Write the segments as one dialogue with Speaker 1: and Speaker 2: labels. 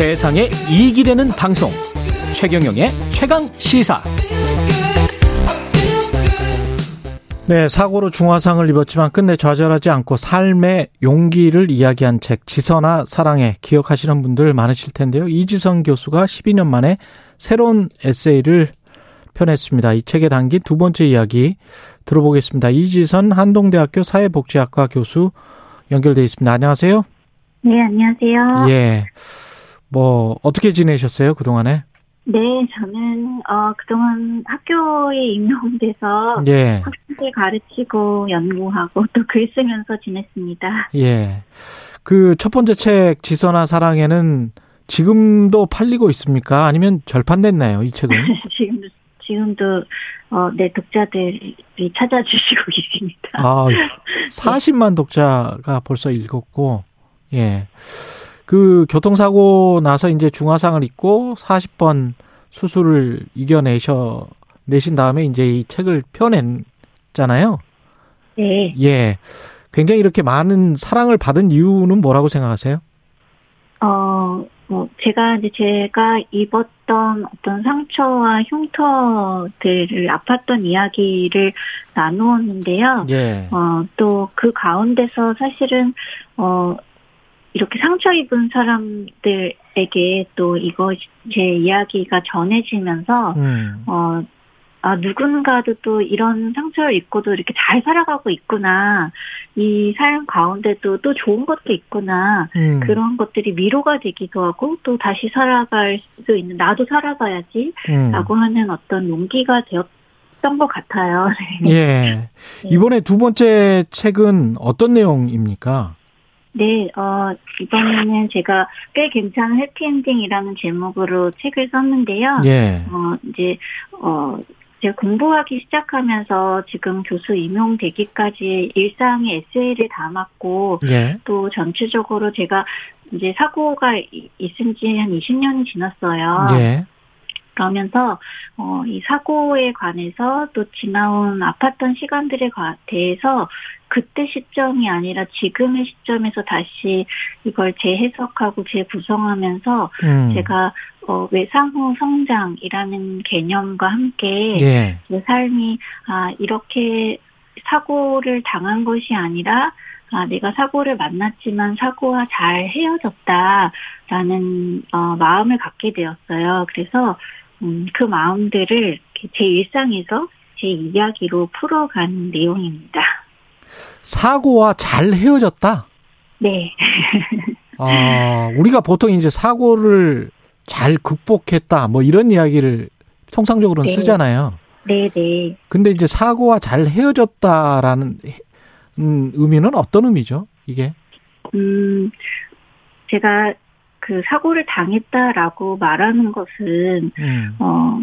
Speaker 1: 세상에 이익이 되는 방송 최경영의 최강 시사
Speaker 2: 네, 사고로 중화상을 입었지만 끝내 좌절하지 않고 삶의 용기를 이야기한 책 지선아 사랑해 기억하시는 분들 많으실 텐데요. 이지선 교수가 12년 만에 새로운 에세이를 펴냈습니다. 이 책에 담긴 두 번째 이야기 들어보겠습니다. 이지선 한동대학교 사회복지학과 교수 연결돼 있습니다. 안녕하세요.
Speaker 3: 네, 안녕하세요.
Speaker 2: 예. 뭐 어떻게 지내셨어요 그 동안에?
Speaker 3: 네, 저는 어 그동안 학교에 임용돼서
Speaker 2: 예.
Speaker 3: 학생들 가르치고 연구하고 또 글 쓰면서 지냈습니다.
Speaker 2: 예. 그 첫 번째 책 지선아 사랑에는 지금도 팔리고 있습니까? 아니면 절판됐나요, 이 책은?
Speaker 3: 지금도 지금도 어, 네 독자들이 찾아주시고 계십니다.
Speaker 2: 아, 40만 독자가 벌써 읽었고, 예. 그 교통사고 나서 이제 중화상을 입고 40번 수술을 이겨내셔, 내신 다음에 이제 이 책을 펴냈잖아요.
Speaker 3: 네.
Speaker 2: 예. 굉장히 이렇게 많은 사랑을 받은 이유는 뭐라고 생각하세요?
Speaker 3: 어, 뭐, 제가 이제 제가 입었던 어떤 상처와 흉터들을 아팠던 이야기를 나누었는데요.
Speaker 2: 예.
Speaker 3: 어, 또 그 가운데서 사실은, 어, 이렇게 상처 입은 사람들에게 또 이거 제 이야기가 전해지면서,
Speaker 2: 음.
Speaker 3: 어, 아, 누군가도 또 이런 상처를 입고도 이렇게 잘 살아가고 있구나. 이 삶 가운데도 또 좋은 것도 있구나.
Speaker 2: 음.
Speaker 3: 그런 것들이 위로가 되기도 하고 또 다시 살아갈 수 있는 나도 살아봐야지
Speaker 2: 음.
Speaker 3: 라고 하는 어떤 용기가 되었던 것 같아요.
Speaker 2: 예. 이번에 두 번째 책은 어떤 내용입니까?
Speaker 3: 네, 어, 이번에는 제가 꽤 괜찮은 해피엔딩이라는 제목으로 책을 썼는데요.
Speaker 2: 예.
Speaker 3: 어, 이제, 어, 제가 공부하기 시작하면서 지금 교수 임용되기까지 일상의 에세이를 담았고,
Speaker 2: 예.
Speaker 3: 또 전체적으로 제가 이제 사고가 이- 있은 지 한 20년이 지났어요.
Speaker 2: 예.
Speaker 3: 그러면서 어, 이 사고에 관해서 또 지나온 아팠던 시간들에 과- 대해서 그때 시점이 아니라 지금의 시점에서 다시 이걸 재해석하고 재구성하면서
Speaker 2: 음.
Speaker 3: 제가 어, 외상후 성장이라는 개념과 함께
Speaker 2: 예.
Speaker 3: 내 삶이 아 이렇게 사고를 당한 것이 아니라 아 내가 사고를 만났지만 사고와 잘 헤어졌다라는 어, 마음을 갖게 되었어요. 그래서 음, 그 마음들을 제 일상에서 제 이야기로 풀어가는 내용입니다.
Speaker 2: 사고와 잘 헤어졌다.
Speaker 3: 네,
Speaker 2: 아, 우리가 보통 이제 사고를 잘 극복했다. 뭐 이런 이야기를 통상적으로는
Speaker 3: 네.
Speaker 2: 쓰잖아요.
Speaker 3: 네, 네.
Speaker 2: 근데 이제 사고와 잘 헤어졌다라는 음, 의미는 어떤 의미죠? 이게?
Speaker 3: 음, 제가 그 사고를 당했다라고 말하는 것은
Speaker 2: 음.
Speaker 3: 어,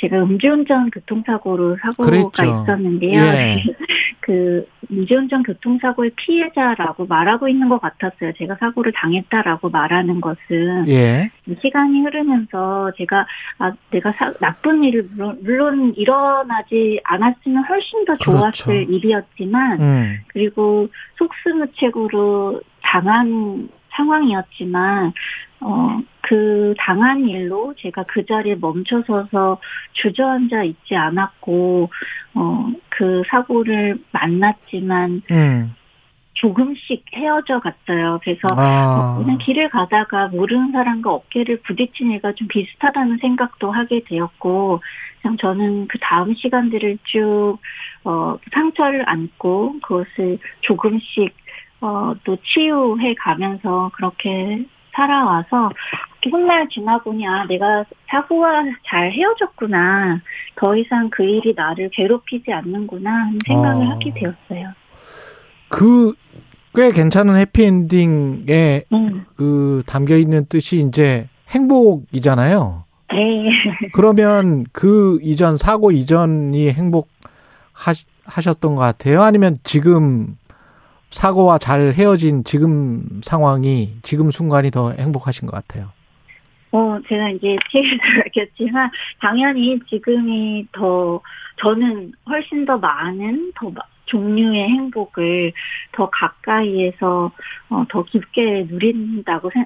Speaker 3: 제가 음주운전 교통사고로 사고가
Speaker 2: 그랬죠.
Speaker 3: 있었는데요.
Speaker 2: 예.
Speaker 3: 그 음주운전 교통사고의 피해자라고 말하고 있는 것 같았어요. 제가 사고를 당했다라고 말하는 것은
Speaker 2: 예.
Speaker 3: 시간이 흐르면서 제가 아 내가 사- 나쁜 일을 물론, 물론 일어나지 않았으면 훨씬 더 좋았을
Speaker 2: 그렇죠.
Speaker 3: 일이었지만
Speaker 2: 음.
Speaker 3: 그리고 속수무책으로 당한 상황이었지만 어 그 당한 일로 제가 그 자리에 멈춰서서 주저앉아 있지 않았고 어 그 사고를 만났지만
Speaker 2: 음.
Speaker 3: 조금씩 헤어져 갔어요. 그래서
Speaker 2: 아.
Speaker 3: 어, 그냥 길을 가다가 모르는 사람과 어깨를 부딪힌 일과 좀 비슷하다는 생각도 하게 되었고, 그냥 저는 그 다음 시간들을 쭉, 어, 상처를 안고 그것을 조금씩, 어, 또 치유해 가면서 그렇게 살아와서, 훗날 지나보니, 아, 내가 사고와 잘 헤어졌구나. 더 이상 그 일이 나를 괴롭히지 않는구나 하는 생각을
Speaker 2: 어.
Speaker 3: 하게 되었어요.
Speaker 2: 그 꽤 괜찮은 해피엔딩에
Speaker 3: 음,
Speaker 2: 그 담겨 있는 뜻이 이제 행복이잖아요.
Speaker 3: 네.
Speaker 2: 그러면 그 이전 사고 이전이 행복하셨던 것 같아요. 아니면 지금 사고와 잘 헤어진 지금 상황이 지금 순간이 더 행복하신 것 같아요.
Speaker 3: 어, 제가 이제 책에서 밝혔지만, 당연히 지금이 더, 저는 훨씬 더 많은, 더 마- 종류의 행복을 더 가까이에서, 어, 더 깊게 누린다고 생,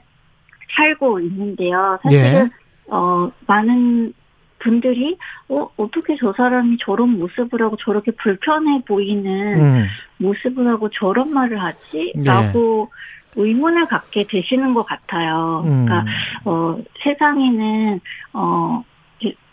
Speaker 3: 살고 있는데요. 사실은
Speaker 2: 예.
Speaker 3: 어 많은 분들이 어 어떻게 저 사람이 저런 모습을 하고 저렇게 불편해 보이는
Speaker 2: 음.
Speaker 3: 모습을 하고 저런 말을
Speaker 2: 예.
Speaker 3: 하지?라고 의문을 갖게 되시는 것 같아요.
Speaker 2: 음.
Speaker 3: 그러니까 어 세상에는 어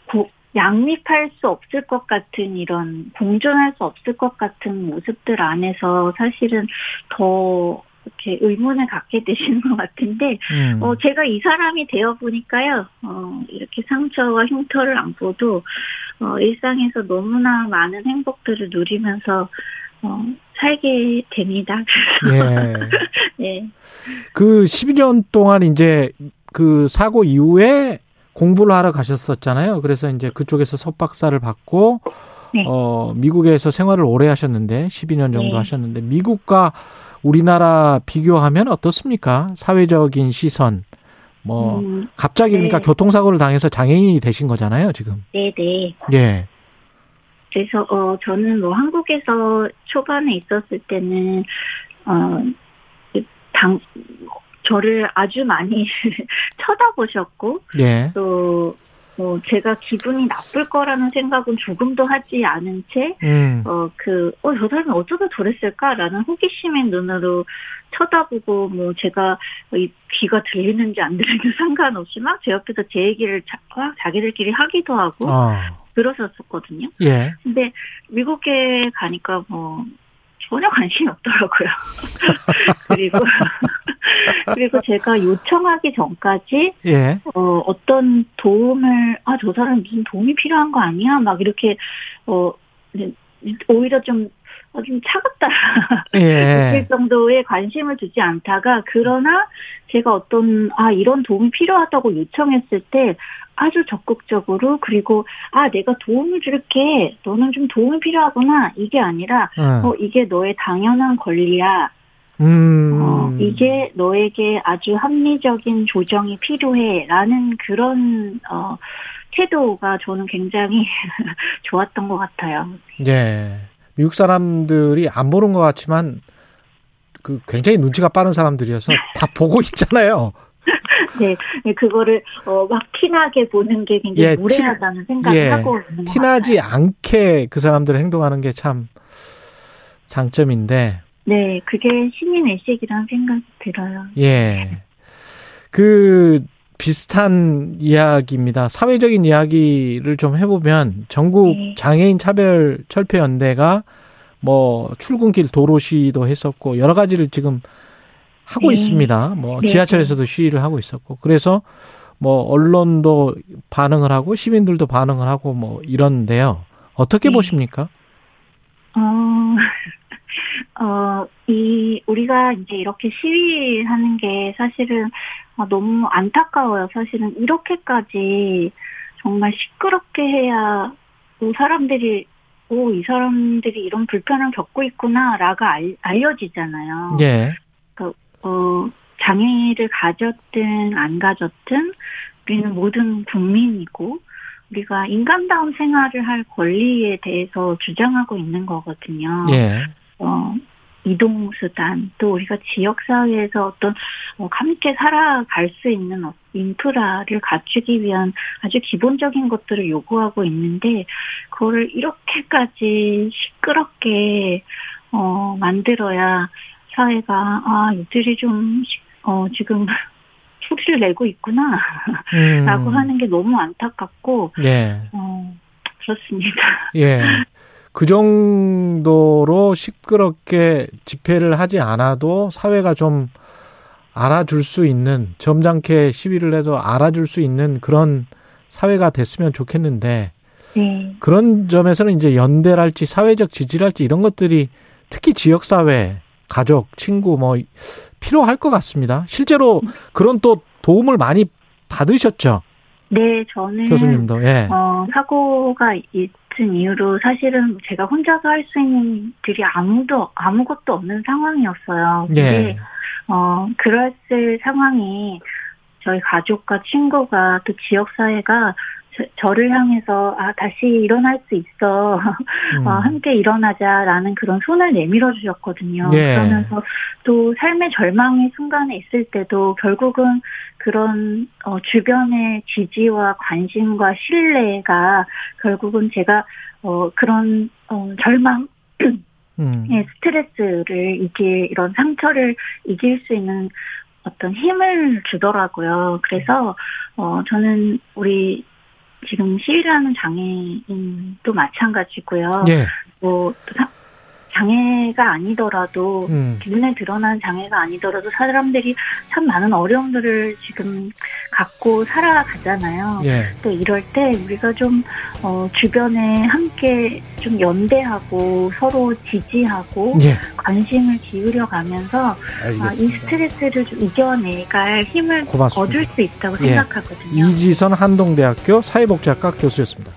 Speaker 3: 고- 양립할 수 없을 것 같은 이런 공존할 수 없을 것 같은 모습들 안에서 사실은 더 이렇게 의문을 갖게 되시는 것 같은데
Speaker 2: 음.
Speaker 3: 어, 제가 이 사람이 되어 보니까요, 어, 이렇게 상처와 흉터를 안고도, 어, 일상에서 너무나 많은 행복들을 누리면서, 어, 살게 됩니다.
Speaker 2: 예.
Speaker 3: 네.
Speaker 2: 그 12년 동안 이제 그 사고 이후에 공부를 하러 가셨었잖아요. 그래서 이제 그쪽에서 석박사를 받고
Speaker 3: 네.
Speaker 2: 어 미국에서 생활을 오래 하셨는데 12년 정도
Speaker 3: 네.
Speaker 2: 하셨는데 미국과 우리나라 비교하면 어떻습니까? 사회적인 시선 뭐
Speaker 3: 음,
Speaker 2: 갑자기 그러니까
Speaker 3: 네.
Speaker 2: 교통사고를 당해서 장애인이 되신 거잖아요, 지금.
Speaker 3: 네 네.
Speaker 2: 예.
Speaker 3: 그래서, 어, 저는 뭐 한국에서 초반에 있었을 때는, 어, 당, 저를 아주 많이 쳐다보셨고,
Speaker 2: 예.
Speaker 3: 또, 뭐, 제가 기분이 나쁠 거라는 생각은 조금도 하지 않은 채,
Speaker 2: 음.
Speaker 3: 어, 그, 어, 저 사람이 어쩌다 저랬을까라는 호기심의 눈으로 쳐다보고, 뭐, 제가 이 귀가 들리는지 안 들리는지 상관없이 막 제 옆에서 제 얘기를 자, 막 자기들끼리 하기도 하고,
Speaker 2: 아.
Speaker 3: 그러셨었거든요.
Speaker 2: 예.
Speaker 3: 근데 미국에 가니까 뭐, 전혀 관심이 없더라고요. 그리고, 그리고 제가 요청하기 전까지,
Speaker 2: 예.
Speaker 3: 어, 어떤 도움을, 아, 저 사람 무슨 도움이 필요한 거 아니야? 막 이렇게, 어, 오히려 좀, 어, 좀 차갑다.
Speaker 2: 예.
Speaker 3: 느낄 정도의 관심을 두지 않다가, 그러나 제가 어떤, 아, 이런 도움이 필요하다고 요청했을 때 아주 적극적으로, 그리고, 아, 내가 도움을 줄게. 너는 좀 도움이 필요하구나. 이게 아니라,
Speaker 2: 어.
Speaker 3: 어, 이게 너의 당연한 권리야.
Speaker 2: 음.
Speaker 3: 어, 이게 너에게 아주 합리적인 조정이 필요해. 라는 그런, 어, 태도가 저는 굉장히 좋았던 것 같아요.
Speaker 2: 예. 미국 사람들이 안 보는 것 같지만 그 굉장히 눈치가 빠른 사람들이어서 다 보고 있잖아요.
Speaker 3: 네, 네, 그거를, 어, 막 티나게 보는 게 굉장히
Speaker 2: 예,
Speaker 3: 무례하다는 생각을
Speaker 2: 예,
Speaker 3: 하고 있는 것
Speaker 2: 티나지
Speaker 3: 같아요.
Speaker 2: 않게 그 사람들 행동하는 게 참 장점인데,
Speaker 3: 네, 그게 신인 의식이라는 생각이 들어요.
Speaker 2: 예. 그 비슷한 이야기입니다. 사회적인 이야기를 좀 해보면 전국
Speaker 3: 네.
Speaker 2: 장애인 차별 철폐 연대가 뭐 출근길 도로 시위도 했었고 여러 가지를 지금 하고
Speaker 3: 네.
Speaker 2: 있습니다. 뭐
Speaker 3: 네.
Speaker 2: 지하철에서도 시위를 하고 있었고 그래서 뭐 언론도 반응을 하고 시민들도 반응을 하고 뭐 이런데요. 어떻게
Speaker 3: 네.
Speaker 2: 보십니까?
Speaker 3: 어, 어, 이, 우리가 이제 이렇게 시위하는 게 사실은 아, 너무 안타까워요. 사실은 이렇게까지 정말 시끄럽게 해야 또 사람들이, 오, 이 사람들이 이런 불편을 겪고 있구나, 라가 알, 알려지잖아요.
Speaker 2: 예.
Speaker 3: 어, 장애를 가졌든 안 가졌든 우리는 모든 국민이고 우리가 인간다운 생활을 할 권리에 대해서 주장하고 있는 거거든요.
Speaker 2: 예.
Speaker 3: 어, 이동수단, 또 우리가 지역사회에서 어떤 어, 함께 살아갈 수 있는 어- 인프라를 갖추기 위한 아주 기본적인 것들을 요구하고 있는데, 그거를 이렇게까지 시끄럽게, 어, 만들어야 사회가, 아, 이들이 좀, 시- 어, 지금 소리를 내고 있구나,
Speaker 2: 음.
Speaker 3: 라고 하는 게 너무 안타깝고,
Speaker 2: 예.
Speaker 3: 어, 그렇습니다.
Speaker 2: 예. 그 정도로 시끄럽게 집회를 하지 않아도 사회가 좀 알아줄 수 있는 점잖게 시위를 해도 알아줄 수 있는 그런 사회가 됐으면 좋겠는데
Speaker 3: 네.
Speaker 2: 그런 점에서는 이제 연대랄지 사회적 지지랄지 이런 것들이 특히 지역 사회, 가족, 친구 뭐 필요할 것 같습니다. 실제로 그런 또 도움을 많이 받으셨죠,
Speaker 3: 네, 저는.
Speaker 2: 교수님도. 예.
Speaker 3: 어, 사고가 있 은 이유로 사실은 제가 혼자서 할 수 있는 들이 아무도, 아무것도 없는 상황이었어요. 근데,
Speaker 2: 예.
Speaker 3: 어, 그랬을 상황이 저희 가족과 친구가 또 지역 사회가 저, 를 향해서 아 다시 일어날 수 있어 음. 어, 함께 일어나자라는 그런 손을 내밀어 주셨거든요. 예. 그러면서 또 삶의 절망의 순간에 있을 때도 결국은 그런 어, 주변의 지지와 관심과 신뢰가 결국은 제가 어, 그런 어, 절망 음. 예, 스트레스를 이길 이런 상처를 이길 수 있는 어떤 힘을 주더라고요. 그래서 어 저는 우리 지금 시위하는 장애인도 마찬가지고요. 예. 뭐또 장애가 아니더라도 음. 눈에 드러난 장애가 아니더라도 사람들이 참 많은 어려움들을 지금 갖고 살아가잖아요. 예. 또 이럴 때 우리가 좀 어, 주변에 함께 좀 연대하고 서로 지지하고 예. 관심을 기울여 가면서 아, 이 스트레스를 좀 이겨내갈 힘을 고맙습니다. 얻을 수 있다고 예. 생각하거든요.
Speaker 2: 이지선 한동대학교 사회복지학과 교수였습니다.